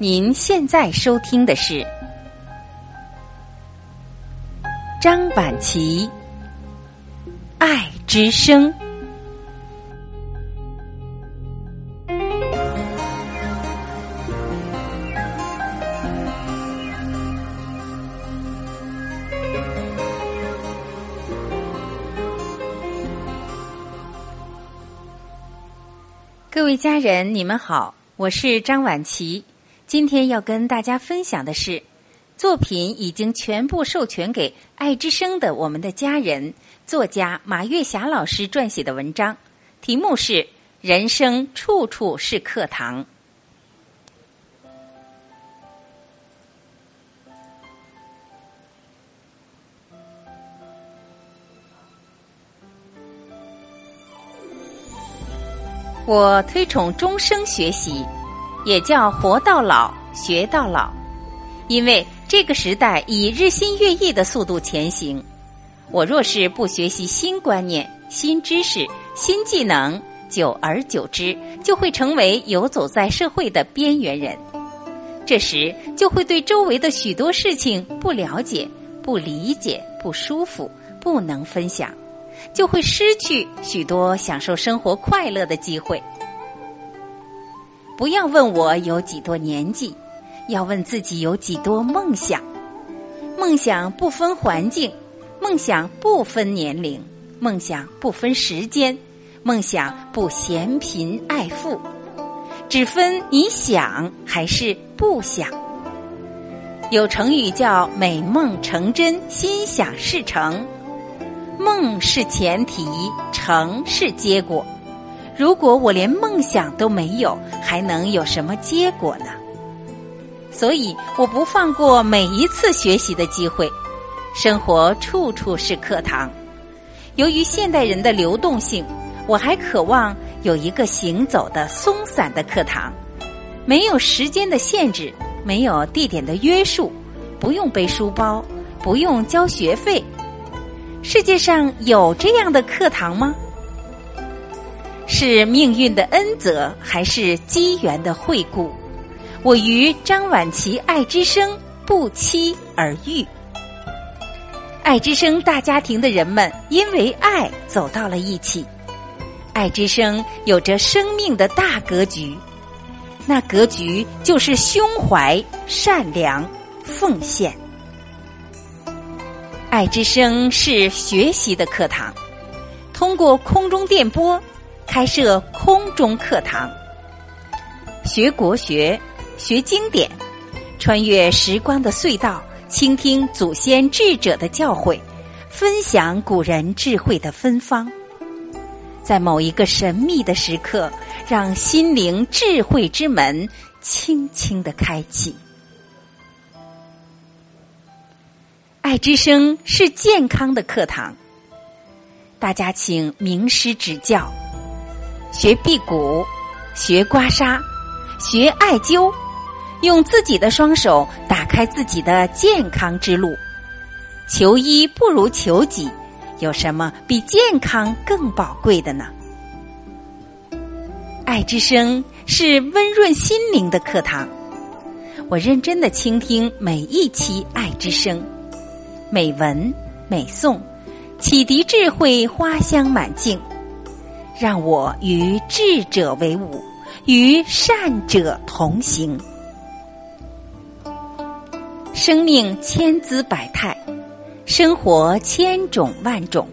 您现在收听的是张晚琪《爱之声》。各位家人，你们好，我是张晚琪。今天要跟大家分享的是，作品已经全部授权给爱之声的我们的家人，作家马月霞老师撰写的文章，题目是《人生处处是课堂》。我推崇终生学习，也叫活到老学到老，因为这个时代以日新月异的速度前行。我若是不学习新观念、新知识、新技能，久而久之就会成为游走在社会的边缘人。这时就会对周围的许多事情不了解、不理解、不舒服，不能分享。就会失去许多享受生活快乐的机会。不要问我有几多年纪，要问自己有几多梦想。梦想不分环境，梦想不分年龄，梦想不分时间，梦想不嫌贫爱富，只分你想还是不想。有成语叫“美梦成真，心想事成”。梦是前提，成是结果。如果我连梦想都没有，还能有什么结果呢？所以我不放过每一次学习的机会。生活处处是课堂。由于现代人的流动性，我还渴望有一个行走的松散的课堂，没有时间的限制，没有地点的约束，不用背书包，不用交学费。世界上有这样的课堂吗？是命运的恩泽，还是机缘的惠顾？我与张晚琪爱之声不期而遇。爱之声大家庭的人们因为爱走到了一起。爱之声有着生命的大格局，那格局就是胸怀、善良、奉献。爱之声是学习的课堂，通过空中电波开设空中课堂，学国学、学经典，穿越时光的隧道，倾听祖先智者的教诲，分享古人智慧的芬芳，在某一个神秘的时刻，让心灵智慧之门轻轻的开启。爱之声是健康的课堂，大家请名师指教，学辟谷，学刮痧，学艾灸，用自己的双手打开自己的健康之路。求医不如求己，有什么比健康更宝贵的呢？爱之声是温润心灵的课堂，我认真的倾听每一期爱之声。美文美颂，启迪智慧，花香满径。让我与智者为伍，与善者同行。生命千姿百态，生活千种万种。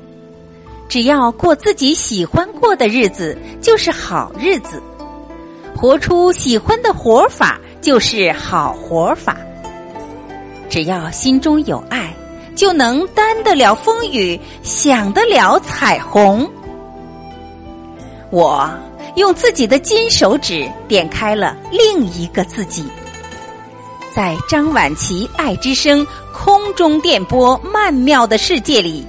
只要过自己喜欢过的日子，就是好日子；活出喜欢的活法，就是好活法。只要心中有爱。就能担得了风雨，享得了彩虹。我用自己的金手指点开了另一个自己，在张晚琪爱之声空中电波曼妙的世界里，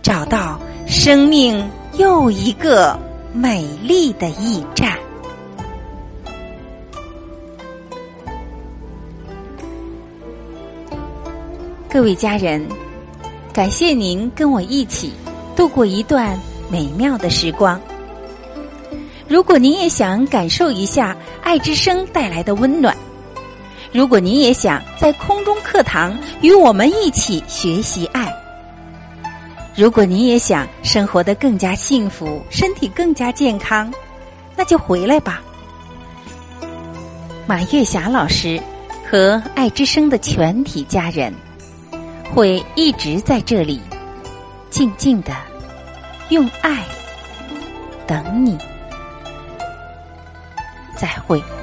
找到生命又一个美丽的驿站。各位家人，感谢您跟我一起度过一段美妙的时光。如果您也想感受一下爱之声带来的温暖，如果你也想在空中课堂与我们一起学习爱，如果你也想生活的更加幸福，身体更加健康，那就回来吧。马月霞老师和爱之声的全体家人会一直在这里，静静的用爱等你。再会。